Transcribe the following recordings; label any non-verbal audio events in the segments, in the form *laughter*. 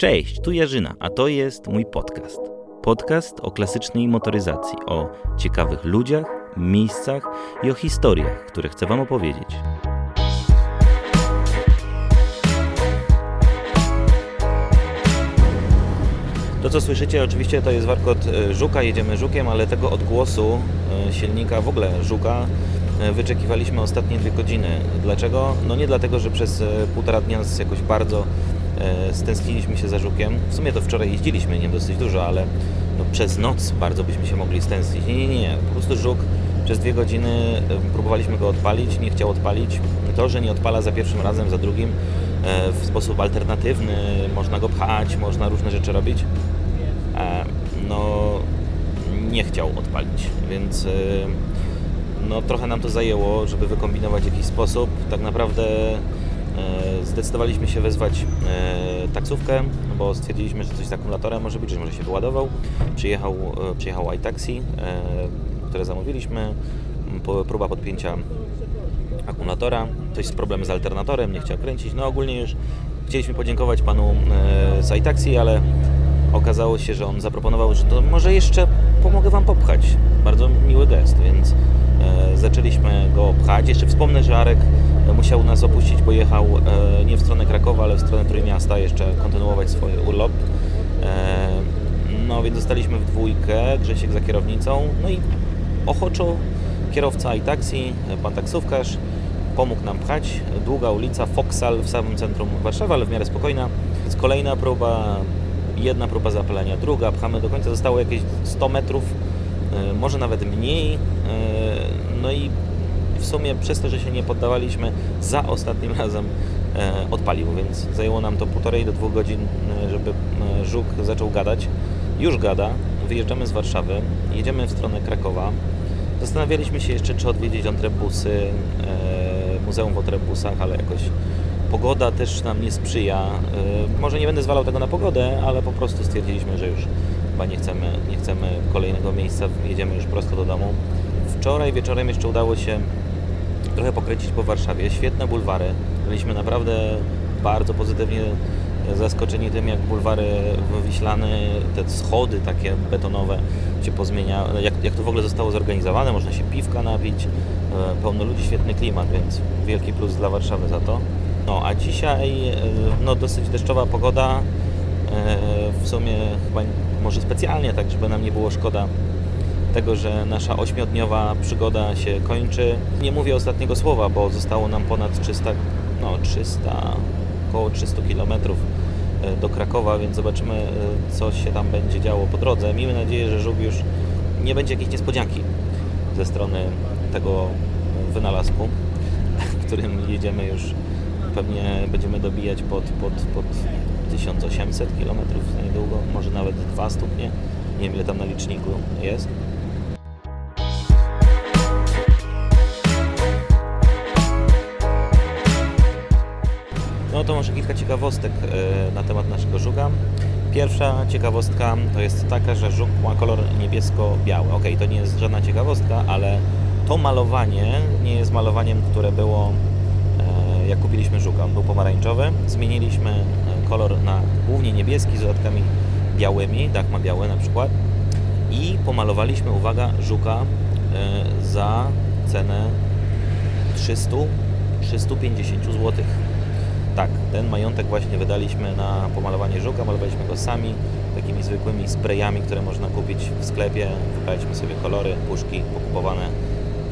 Cześć, tu Jarzyna, a to jest mój podcast. Podcast o klasycznej motoryzacji, o ciekawych ludziach, miejscach i o historiach, które chcę Wam opowiedzieć. To co słyszycie oczywiście to jest warkot e, żuka, jedziemy żukiem, ale tego odgłosu e, silnika, w ogóle żuka e, wyczekiwaliśmy ostatnie dwie godziny. Dlaczego? No nie dlatego, że przez półtora dnia jakoś bardzo stęskniliśmy się za żukiem. W sumie to wczoraj jeździliśmy, nie dosyć dużo, ale no przez noc bardzo byśmy się mogli stęsknić. Nie, nie, nie. Po prostu żuk przez dwie godziny próbowaliśmy go odpalić, nie chciał odpalić. To, że nie odpala za pierwszym razem, za drugim w sposób alternatywny, można go pchać, można różne rzeczy robić E, no nie chciał odpalić, więc e, no trochę nam to zajęło, żeby wykombinować jakiś sposób. Tak naprawdę e, zdecydowaliśmy się wezwać taksówkę, bo stwierdziliśmy, że coś z akumulatorem może być, że może się wyładował. Przyjechał, przyjechał iTaxi, które zamówiliśmy, próba podpięcia akumulatora, coś z problemem z alternatorem, nie chciał kręcić. No ogólnie już chcieliśmy podziękować panu z iTaxi, ale okazało się, że on zaproponował, że to może jeszcze pomogę Wam popchać. Bardzo miły gest, więc e, zaczęliśmy go pchać. Jeszcze wspomnę, że Arek e, musiał nas opuścić, bo jechał e, nie w stronę Krakowa, ale w stronę Trójmiasta jeszcze kontynuować swój urlop. E, no więc zostaliśmy w dwójkę, Grzesiek za kierownicą, no i ochoczo kierowca i taksi, pan taksówkarz pomógł nam pchać. Długa ulica, Foksal w samym centrum Warszawy, ale w miarę spokojna. Więc kolejna próba jedna próba zapalenia, druga, pchamy do końca, zostało jakieś 100 metrów, może nawet mniej. E, no i w sumie przez to, że się nie poddawaliśmy, za ostatnim razem e, odpalił, więc zajęło nam to półtorej do dwóch godzin, żeby żuk zaczął gadać. Już gada, wyjeżdżamy z Warszawy, jedziemy w stronę Krakowa. Zastanawialiśmy się jeszcze, czy odwiedzić Antrebusy, Muzeum w Antrebusach, ale jakoś Pogoda też nam nie sprzyja. Y, może nie będę zwalał tego na pogodę, ale po prostu stwierdziliśmy, że już chyba nie chcemy, nie chcemy kolejnego miejsca, jedziemy już prosto do domu. Wczoraj wieczorem jeszcze udało się trochę pokręcić po Warszawie. Świetne bulwary. Byliśmy naprawdę bardzo pozytywnie zaskoczeni tym, jak bulwary wyślane, te schody takie betonowe się pozmienia, jak, jak to w ogóle zostało zorganizowane, można się piwka napić, y, pełno ludzi, świetny klimat, więc wielki plus dla Warszawy za to. No a dzisiaj e, no, dosyć deszczowa pogoda. E, w sumie chyba może specjalnie, tak żeby nam nie było szkoda tego, że nasza ośmiodniowa przygoda się kończy. Nie mówię ostatniego słowa, bo zostało nam ponad 300, no 300, około 300 km e, do Krakowa, więc zobaczymy, co się tam będzie działo po drodze. Miejmy nadzieję, że żółw już nie będzie jakiejś niespodzianki ze strony tego wynalazku, *laughs* którym jedziemy już pewnie będziemy dobijać pod, pod, pod 1800 km za niedługo, może nawet 2 stopnie. Nie wiem ile tam na liczniku jest. No to może kilka ciekawostek e, na temat naszego żuka. Pierwsza ciekawostka to jest taka, że żuk ma kolor niebiesko-biały. Ok, to nie jest żadna ciekawostka, ale to malowanie nie jest malowaniem, które było jak kupiliśmy żuka. On był pomarańczowy. Zmieniliśmy e, kolor na głównie niebieski z dodatkami białymi, dach ma białe na przykład. I pomalowaliśmy, uwaga, żuka e, za cenę 300 350 zł. Tak, ten majątek właśnie wydaliśmy na pomalowanie żuka, malowaliśmy go sami takimi zwykłymi sprayami, które można kupić w sklepie. Wybraliśmy sobie kolory, puszki pokupowane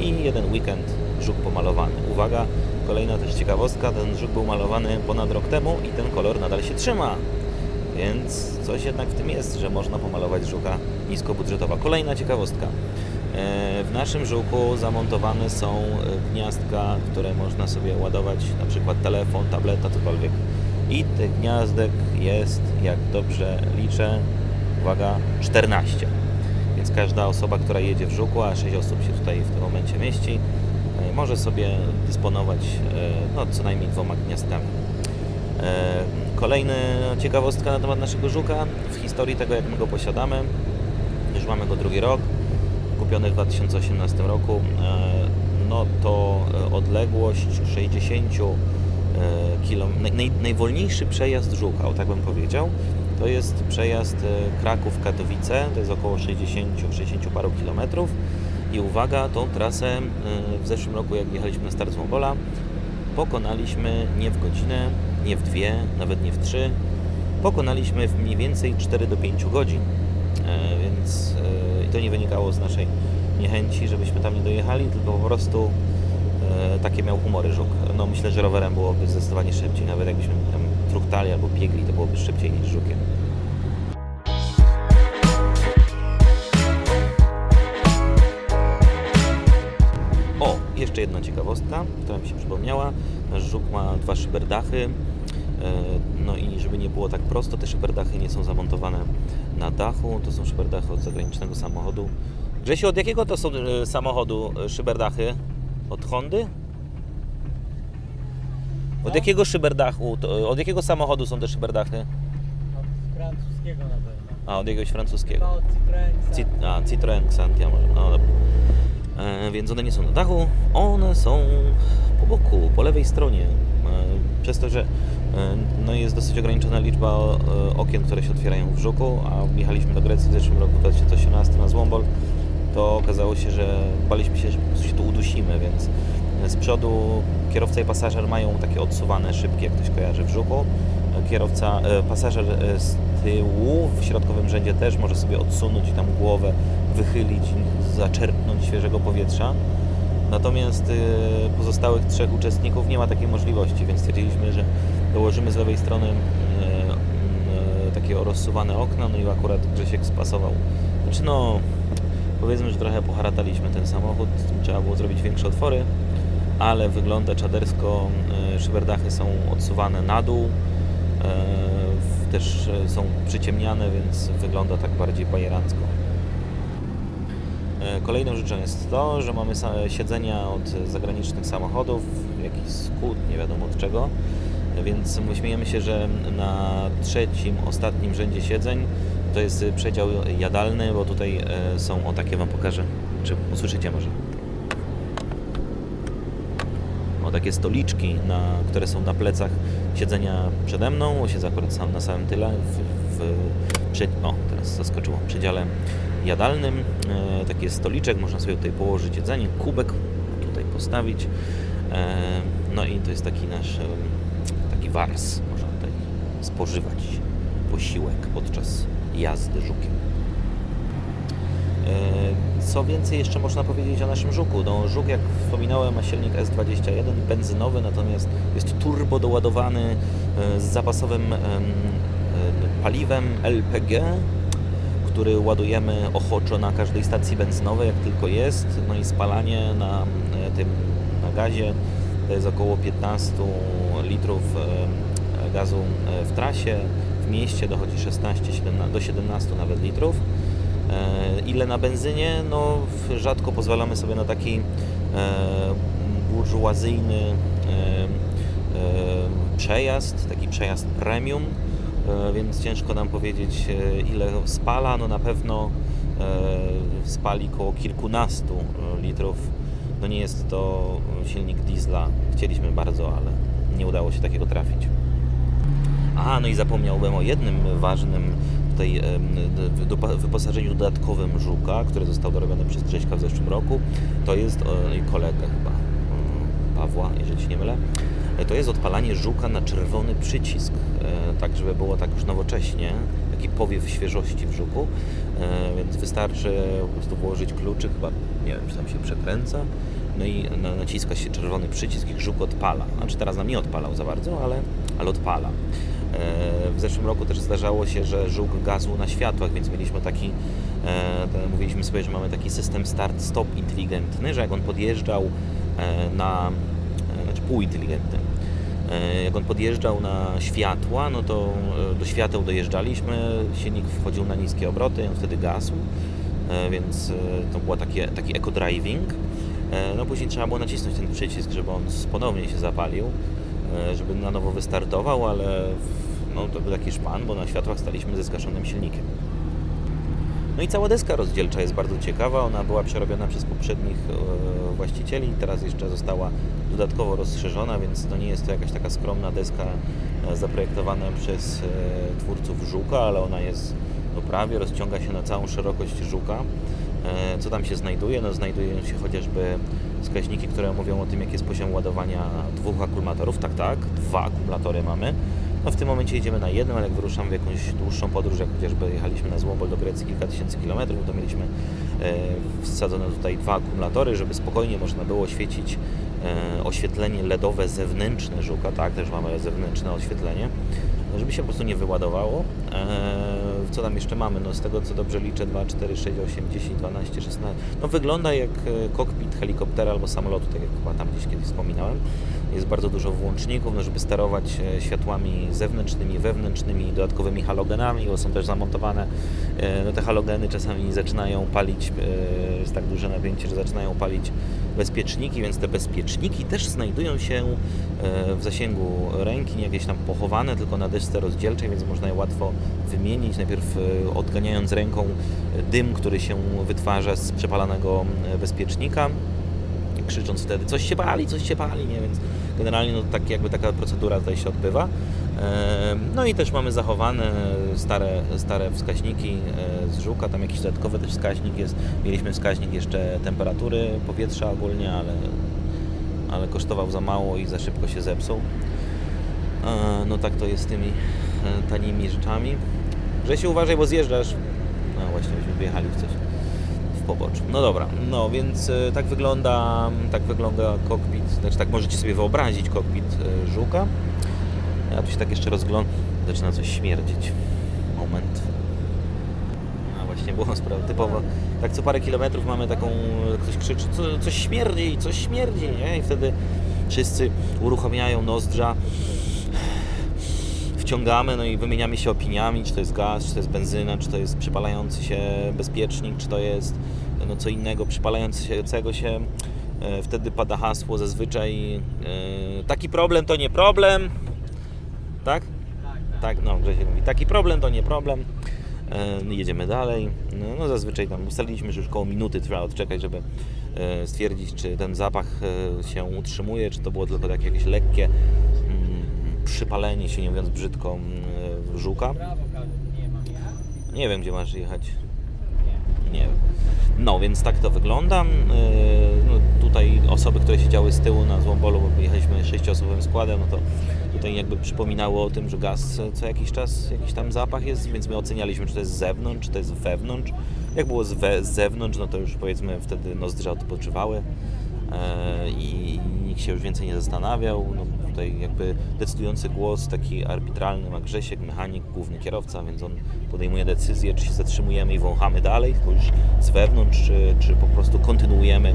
i jeden weekend żuk pomalowany. Uwaga, Kolejna też ciekawostka, ten żuk był malowany ponad rok temu i ten kolor nadal się trzyma. Więc coś jednak w tym jest, że można pomalować żuka niskobudżetowa. Kolejna ciekawostka. E, w naszym żuku zamontowane są e, gniazdka, które można sobie ładować, na przykład telefon, tableta, cokolwiek. I tych gniazdek jest, jak dobrze liczę, uwaga, 14. Więc każda osoba, która jedzie w żuku, a 6 osób się tutaj w tym momencie mieści, może sobie dysponować e, no, co najmniej dwoma gniazdkami. E, kolejna ciekawostka na temat naszego żuka w historii tego, jak my go posiadamy. Już mamy go drugi rok, kupiony w 2018 roku. E, no to odległość 60 kilom... naj, najwolniejszy przejazd Żuka, o tak bym powiedział. To jest przejazd Kraków-Katowice, to jest około 60-60 paru kilometrów. I uwaga, tą trasę w zeszłym roku, jak jechaliśmy na start z pokonaliśmy nie w godzinę, nie w dwie, nawet nie w trzy. Pokonaliśmy w mniej więcej 4 do 5 godzin. E, więc e, to nie wynikało z naszej niechęci, żebyśmy tam nie dojechali, tylko po prostu e, takie miał humory żuk. No myślę, że rowerem byłoby zdecydowanie szybciej, nawet jakbyśmy tam truchtali albo biegli, to byłoby szybciej niż żukiem. O, jeszcze jedna ciekawostka, która mi się przypomniała. Nasz żuk ma dwa szyberdachy. No i żeby nie było tak prosto, te szyberdachy nie są zamontowane na dachu. To są szyberdachy od zagranicznego samochodu. Grzesiu, od jakiego to są e, samochodu e, szyberdachy? Od Hondy? Od No. jakiego szyberdachu, to, od jakiego samochodu są te szyberdachy? Od francuskiego na pewno. A, od jakiegoś francuskiego. Chyba od Citroen. Cit- a, Citroen Xantia może. No dobra. E, więc one nie są na dachu, one są po boku, po lewej stronie. E, przez to, że e, no jest dosyć ograniczona liczba e, okien, które się otwierają w Żuku, a jechaliśmy do Grecji w zeszłym roku 2018 na Złombol, to okazało się, że baliśmy się, że po prostu się tu udusimy, więc z przodu kierowca i pasażer mają takie odsuwane szybki, jak ktoś kojarzy w Żuku. Kierowca, e, pasażer e, z tyłu w środkowym rzędzie też może sobie odsunąć i tam głowę wychylić, zaczerpnąć świeżego powietrza. Natomiast y, pozostałych trzech uczestników nie ma takiej możliwości, więc stwierdziliśmy, że dołożymy z lewej strony y, y, takie rozsuwane okna, no i akurat Grzesiek spasował. Znaczy no, powiedzmy, że trochę poharataliśmy ten samochód, trzeba było zrobić większe otwory, ale wygląda czadersko, szyberdachy są odsuwane na dół, też są przyciemniane, więc wygląda tak bardziej bajerancko. E, Kolejną rzeczą jest to, że mamy siedzenia od zagranicznych samochodów, jakiś skut, nie wiadomo od czego, E, więc my śmiejemy się, że na trzecim, ostatnim rzędzie siedzeń to jest y, przedział jadalny, bo tutaj e, są, o takie Wam pokażę, czy usłyszycie może. O takie stoliczki, na, które są na plecach siedzenia przede mną, siedzę akurat sam na samym tyle, w, w, przed, o teraz zaskoczyło, w przedziale jadalnym, e, taki jest stoliczek, można sobie tutaj położyć jedzenie, kubek tutaj postawić, e, no i to jest taki nasz, e, taki wars, można tutaj spożywać posiłek podczas jazdy żukiem. E, Co więcej jeszcze można powiedzieć o naszym żuku? No, żuk, jak wspominałem, ma silnik S21 benzynowy, natomiast jest turbo doładowany e, z zapasowym paliwem LPG, który ładujemy ochoczo na każdej stacji benzynowej, jak tylko jest. No i spalanie na e, tym na gazie to jest około 15 litrów e, gazu e, w trasie. W mieście dochodzi 16 17, do 17 nawet litrów. Ile na benzynie? No, rzadko pozwalamy sobie na taki burżuazyjny przejazd, taki przejazd premium, więc ciężko nam powiedzieć e, ile spala. No na pewno e, spali koło kilkunastu e, litrów. No nie jest to silnik diesla. Chcieliśmy bardzo, ale nie udało się takiego trafić. A, no i zapomniałbym o jednym ważnym tutaj wyposażeniu dodatkowym Żuka, które zostało dorobione przez Grześka w zeszłym roku. To jest, kolegę chyba, Pawła, jeżeli się nie mylę, E, to jest odpalanie Żuka na czerwony przycisk, e, tak żeby było tak już nowocześnie, taki powiew świeżości w Żuku, e, więc wystarczy po prostu włożyć kluczyk, chyba nie wiem, czy tam się przekręca, no i na- naciska się czerwony przycisk i Żuk odpala. Znaczy teraz nam nie odpalał za bardzo, ale, ale odpala. E, W zeszłym roku też zdarzało się, że żółk gasł na światłach, więc mieliśmy taki, e, mówiliśmy sobie, że mamy taki system start-stop inteligentny, że jak on podjeżdżał e, na, e, półinteligentny, E, jak on podjeżdżał na światła, no to e, do świateł dojeżdżaliśmy, silnik wchodził na niskie obroty, on wtedy gasł, e, więc to był taki, eco-driving. No później trzeba było nacisnąć ten przycisk, żeby on ponownie się zapalił, żeby na nowo wystartował, ale no, to był taki szpan, bo na światłach staliśmy ze zgaszonym silnikiem. No i cała deska rozdzielcza jest bardzo ciekawa. Ona była przerobiona przez poprzednich e, właścicieli, teraz jeszcze została dodatkowo rozszerzona, więc to nie jest to jakaś taka skromna deska e, zaprojektowana przez e, twórców Żuka, ale ona jest no prawie, rozciąga się na całą szerokość Żuka. Co tam się znajduje? No, znajdują się chociażby wskaźniki, które mówią o tym, jaki jest poziom ładowania dwóch akumulatorów. Tak, tak, dwa akumulatory mamy. No, w tym momencie jedziemy na jednym, ale jak wyruszamy w jakąś dłuższą podróż, jak chociażby jechaliśmy na Złombol do Grecji kilka tysięcy kilometrów, to mieliśmy e, wsadzone tutaj dwa akumulatory, żeby spokojnie można było świecić e, oświetlenie LEDowe zewnętrzne żuka, tak, też mamy zewnętrzne oświetlenie, żeby się po prostu nie wyładowało. E, co tam jeszcze mamy? No z tego co dobrze liczę 2, 4, 6, 8, 10, 12, 16. No wygląda jak e, kokpit helikoptera albo samolotu, tak jak chyba tam gdzieś kiedyś wspominałem. Jest bardzo dużo włączników, no żeby sterować e, światłami zewnętrznymi, wewnętrznymi, dodatkowymi halogenami, bo są też zamontowane. e, No te halogeny czasami zaczynają palić, e, jest tak duże napięcie, że zaczynają palić bezpieczniki, więc te bezpieczniki też znajdują się e, w zasięgu ręki, nie jakieś tam pochowane, tylko na desce rozdzielczej, więc można je łatwo wymienić. Najpierw e, odganiając ręką dym, który się wytwarza z przepalanego e, bezpiecznika, krzycząc wtedy coś się pali, coś się pali, nie? Więc generalnie no, tak jakby taka procedura tutaj się odbywa. No i też mamy zachowane stare, stare wskaźniki e, z żuka, tam jakiś dodatkowy też wskaźnik jest. Mieliśmy wskaźnik jeszcze temperatury powietrza ogólnie, ale, ale kosztował za mało i za szybko się zepsuł. E, No tak to jest z tymi e, tanimi rzeczami. Że się uważaj, bo zjeżdżasz. No właśnie, myśmy wyjechali w coś w poboczu. No dobra, no więc tak wygląda, tak wygląda kokpit, znaczy tak możecie sobie wyobrazić kokpit żuka. Ja tu się tak jeszcze rozglądam, zaczyna coś śmierdzić. Moment. A właśnie było *laughs* sprawa typowo. Tak co parę kilometrów mamy taką, ktoś krzyczy, co, coś śmierdzi, coś śmierdzi, nie? I wtedy wszyscy uruchamiają nozdrza, wciągamy, no i wymieniamy się opiniami, czy to jest gaz, czy to jest benzyna, czy to jest przypalający się bezpiecznik, czy to jest no, co innego przypalającego się. E, Wtedy pada hasło zazwyczaj e, taki problem to nie problem? Tak, no Grzesiek mówi, taki problem to nie problem. E, jedziemy dalej. No, no zazwyczaj tam ustaliliśmy, że już koło minuty trzeba odczekać, żeby e, stwierdzić, czy ten zapach e, się utrzymuje, czy to było tylko takie jakieś lekkie mm, przypalenie się, nie mówiąc brzydko, mm, żuka. Brawo, Karol, nie wiem, gdzie masz jechać. Nie wiem. No, więc tak to wygląda. Yy, No, tutaj osoby, które siedziały z tyłu na Złombolu, bo jechaliśmy sześcioosobowym składem, no to tutaj jakby przypominało o tym, że gaz co jakiś czas, jakiś tam zapach jest, więc my ocenialiśmy, czy to jest z zewnątrz, czy to jest wewnątrz. Jak było z, we, z zewnątrz, no to już powiedzmy wtedy nozdrza odpoczywały e, i nikt się już więcej nie zastanawiał. No, tutaj jakby decydujący głos, taki arbitralny ma Grzesiek, mechanik, główny kierowca, więc on podejmuje decyzję, czy się zatrzymujemy i wąchamy dalej, już z wewnątrz, czy, czy po prostu kontynuujemy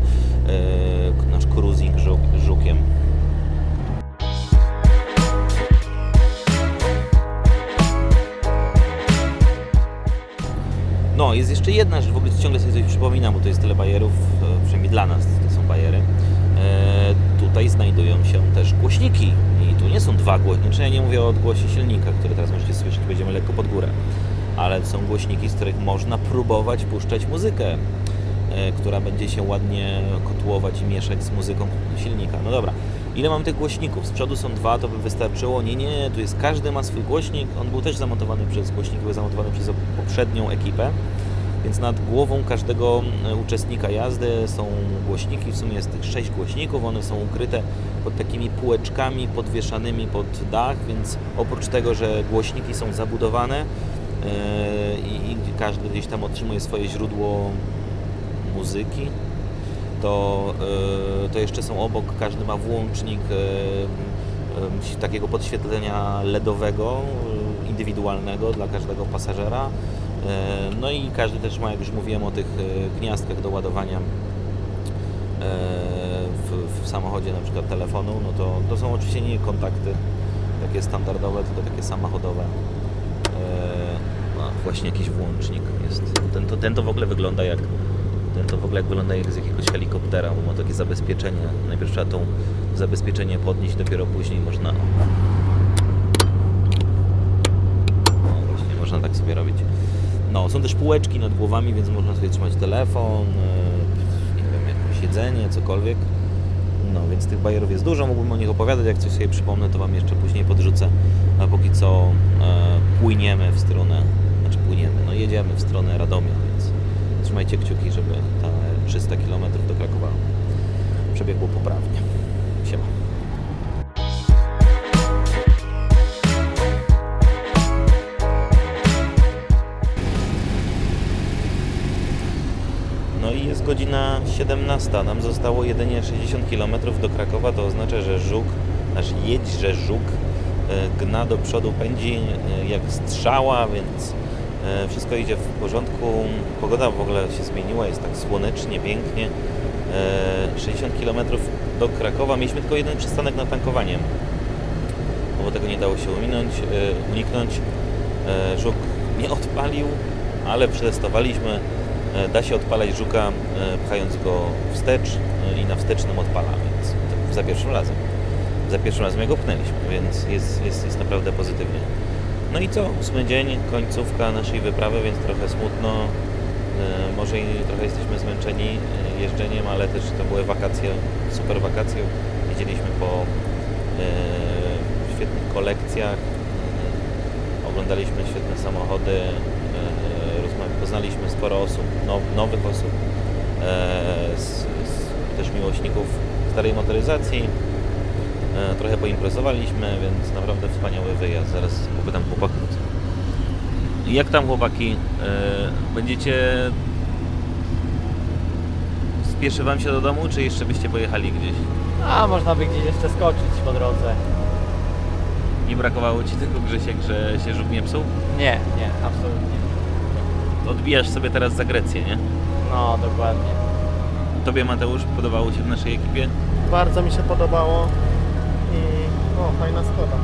e, nasz cruising żuk, żukiem. No, jest jeszcze jedna rzecz, w ogóle ciągle sobie coś przypominam, bo to jest tyle bajerów, e, przynajmniej dla nas to są bajery. E, tutaj znajdują się też głośniki i tu nie są dwa głośniki, znaczy ja nie mówię o odgłosie silnika, który teraz możecie słyszeć, będziemy lekko pod górę, ale są głośniki, z których można próbować puszczać muzykę, e, która będzie się ładnie kotłować i mieszać z muzyką silnika. No dobra, ile mam tych głośników? Z przodu są dwa, to by wystarczyło. Nie, nie, tu jest, każdy ma swój głośnik, on był też zamontowany przez, głośniki były zamontowane przez poprzednią ekipę. Więc nad głową każdego e, uczestnika jazdy są głośniki, w sumie jest tych sześć głośników, one są ukryte pod takimi półeczkami podwieszanymi pod dach, więc oprócz tego, że głośniki są zabudowane e, i każdy gdzieś tam otrzymuje swoje źródło muzyki, to, e, to jeszcze są obok, każdy ma włącznik e, e, takiego podświetlenia LEDowego, indywidualnego dla każdego pasażera. No i każdy też ma, jak już mówiłem o tych gniazdkach do ładowania w, w samochodzie, na przykład telefonu, no to, to są oczywiście nie kontakty takie standardowe, tylko takie samochodowe. A, właśnie jakiś włącznik jest. Ten to, ten to w ogóle wygląda jak ten to w ogóle jak wygląda jak z jakiegoś helikoptera, bo ma takie zabezpieczenie. Najpierw trzeba to zabezpieczenie podnieść, dopiero później można. O, właśnie można tak sobie robić. No, są też półeczki nad głowami, więc można sobie trzymać telefon, e, nie wiem, jakieś jedzenie, cokolwiek. No, więc tych bajerów jest dużo, mógłbym o nich opowiadać, jak coś sobie przypomnę, to Wam jeszcze później podrzucę. A póki co e, płyniemy w stronę, znaczy płyniemy, no jedziemy w stronę Radomia, więc trzymajcie kciuki, żeby te 300 km do Krakowa przebiegło poprawnie. Siema. No i jest godzina 17. Nam zostało jedynie 60 km do Krakowa. To oznacza, że żuk, nasz jedź, że żuk e, gna do przodu, pędzi e, jak strzała, więc wszystko idzie w porządku. Pogoda w ogóle się zmieniła, jest tak słonecznie, pięknie. E, 60 km do Krakowa. Mieliśmy tylko jeden przystanek na tankowanie, bo tego nie dało się uminąć, e, uniknąć. E, Żuk nie odpalił, ale przetestowaliśmy. E, Da się odpalać żuka e, pchając go wstecz e, i na wstecznym odpala, więc za pierwszym razem. Za pierwszym razem go pchnęliśmy, więc jest, jest, jest naprawdę pozytywnie. No i co? Ósmy dzień, końcówka naszej wyprawy, więc trochę smutno. E, Może i trochę jesteśmy zmęczeni e, jeżdżeniem, ale też to były wakacje, super wakacje. Jeździliśmy po e, świetnych kolekcjach, oglądaliśmy świetne samochody, poznaliśmy sporo osób, now, nowych osób, też miłośników starej motoryzacji. E, trochę poimprezowaliśmy, więc naprawdę wspaniały wyjazd. Zaraz popytam chłopaków. Jak tam chłopaki? E, Będziecie... Spieszy Wam się do domu, czy jeszcze byście pojechali gdzieś? A można by gdzieś jeszcze skoczyć po drodze. Nie brakowało Ci tylko Grzesiek, że się żółk nie psuł? Nie, nie, absolutnie. Odbijasz sobie teraz za Grecję, nie? No, dokładnie. Tobie Mateusz podobało się w naszej ekipie? Bardzo mi się podobało o, fajna Skoda.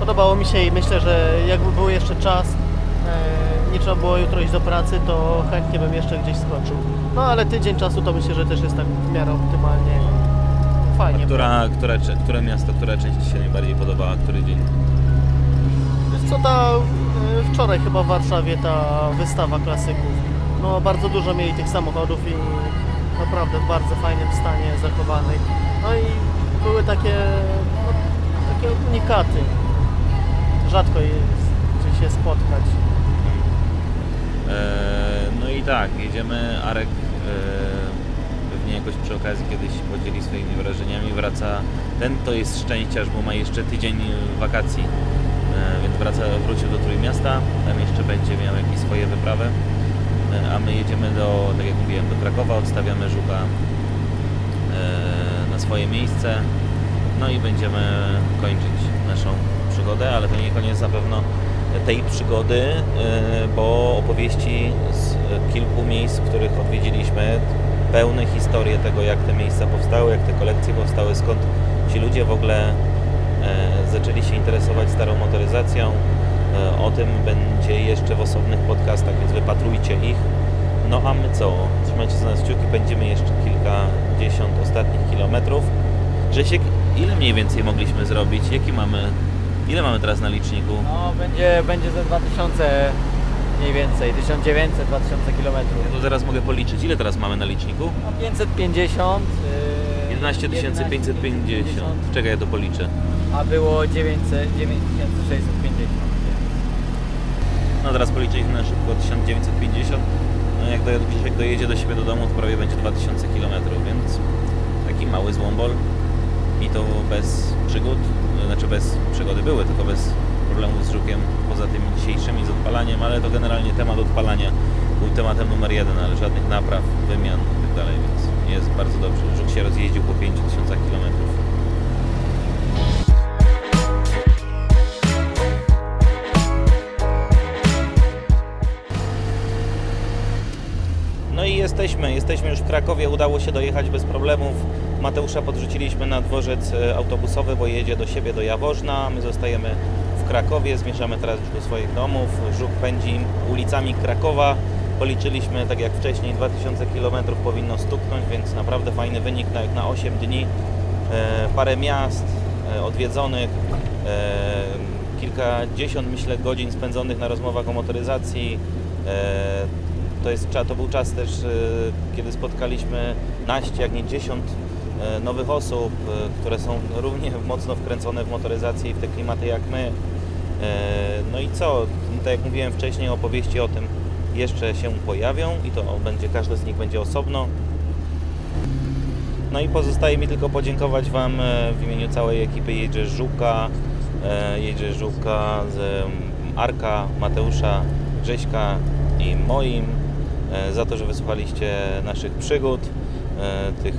Podobało mi się i myślę, że jakby był jeszcze czas, e, nie trzeba było jutro iść do pracy, to chętnie bym jeszcze gdzieś skoczył. No ale tydzień czasu to myślę, że też jest tak w miarę optymalnie. Fajnie. Która, która, cze- które miasto, która część Ci się najbardziej podobała? Który dzień? Wiesz Co ta e, wczoraj chyba w Warszawie ta wystawa klasyków. No bardzo dużo mieli tych samochodów i naprawdę w bardzo fajnym stanie zachowanych. No i były takie, no, takie unikaty. Rzadko jest gdzieś się spotkać. Eee, no i tak, jedziemy. Arek eee, pewnie jakoś przy okazji kiedyś podzieli swoimi wrażeniami. Wraca. Ten to jest szczęściarz, bo ma jeszcze tydzień wakacji, eee, więc wraca, wrócił do Trójmiasta. Tam jeszcze będzie miał jakieś swoje wyprawy. A my jedziemy do, tak jak mówiłem, do Krakowa. Odstawiamy żuka na swoje miejsce. No i będziemy kończyć naszą przygodę, ale to nie koniec na pewno tej przygody, e, bo opowieści z kilku miejsc, których odwiedziliśmy, pełne historie tego, jak te miejsca powstały, jak te kolekcje powstały, skąd ci ludzie w ogóle e, zaczęli się interesować starą motoryzacją. E, O tym będzie jeszcze w osobnych podcastach, więc wypatrujcie ich. No a my co? Trzymajcie za nas kciuki, będziemy jeszcze kilkadziesiąt ostatnich kilometrów. Grzesiek, ile mniej więcej mogliśmy zrobić? Jaki mamy, ile mamy teraz na liczniku? No, będzie, będzie ze 2000 mniej więcej, 1900-2000 km. Ja tu zaraz mogę policzyć. Ile teraz mamy na liczniku? No 550. Yy, 11 550. Czekaj, ja to policzę. A było 900, 9650. No teraz policzyliśmy na szybko 1950. No jak Grzesiek dojedzie do siebie do domu, to prawie będzie 2000 km, więc taki mały złombol. I to bez przygód, znaczy bez przygody były, tylko bez problemów z żukiem, poza tymi dzisiejszymi z odpalaniem, ale to generalnie temat odpalania był tematem numer jeden, ale żadnych napraw, wymian itd., więc jest bardzo dobrze. Żuk się rozjeździł po 5000 km. Jesteśmy, jesteśmy już w Krakowie, udało się dojechać bez problemów. Mateusza podrzuciliśmy na dworzec e, autobusowy, bo jedzie do siebie do Jaworzna. My zostajemy w Krakowie, zmierzamy teraz już do swoich domów. Żuk pędzi ulicami Krakowa. Policzyliśmy, tak jak wcześniej, 2000 km powinno stuknąć, więc naprawdę fajny wynik na, jak na 8 dni. E, parę miast e, odwiedzonych, kilkadziesiąt, myślę, godzin spędzonych na rozmowach o motoryzacji. To, jest, to był czas też, e, kiedy spotkaliśmy naście, jak nie dziesiąt e, nowych osób, e, które są równie mocno wkręcone w motoryzację i w te klimaty jak my. No i co? Tak jak mówiłem wcześniej, opowieści o tym jeszcze się pojawią i to będzie, każde z nich będzie osobno. No i pozostaje mi tylko podziękować Wam w imieniu całej ekipy Jedzie Żuka, Jedzie Żuka em, Arka, Mateusza, Grześka i moim za to, że wysłuchaliście naszych przygód, e, tych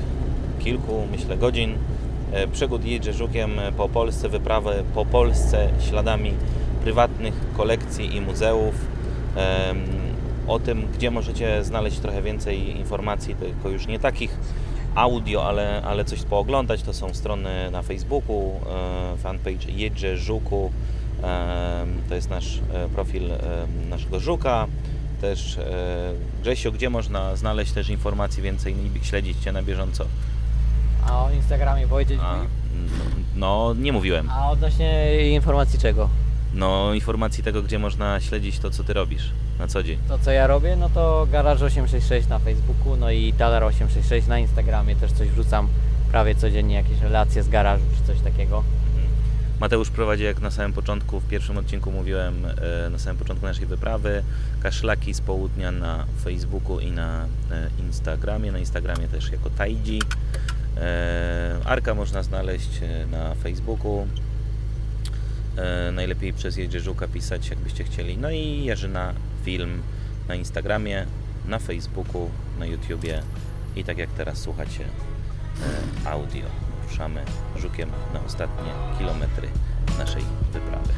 kilku, myślę, godzin. E, przygód Jedzie Żukiem e, po Polsce, wyprawy po Polsce śladami prywatnych kolekcji i muzeów. O tym, gdzie możecie znaleźć trochę więcej informacji, tylko już nie takich audio, ale, ale coś pooglądać, to są strony na Facebooku, e, fanpage Jedzie Żuku, e, to jest nasz e, profil e, naszego Żuka, też e, Grzesio, gdzie można znaleźć też informacji więcej i śledzić Cię na bieżąco? A o Instagramie powiedzieć A, mi? no, nie mówiłem. A odnośnie informacji czego? No, informacji tego, gdzie można śledzić to, co Ty robisz na co dzień. To co ja robię, no to Garage 866 na Facebooku, no i Taler 866 na Instagramie też coś wrzucam prawie codziennie, jakieś relacje z garażu czy coś takiego. Mateusz prowadzi, jak na samym początku, w pierwszym odcinku mówiłem, e, na samym początku naszej wyprawy, kaszlaki z południa na Facebooku i na e, Instagramie. Na Instagramie też jako Tajdzi. E, Arka można znaleźć na Facebooku. Najlepiej przez Jedzie Żuka pisać, jakbyście chcieli. No i Jerzyna Film na Instagramie, na Facebooku, na YouTubie i tak jak teraz słuchacie audio. Ruszamy żukiem na ostatnie kilometry naszej wyprawy.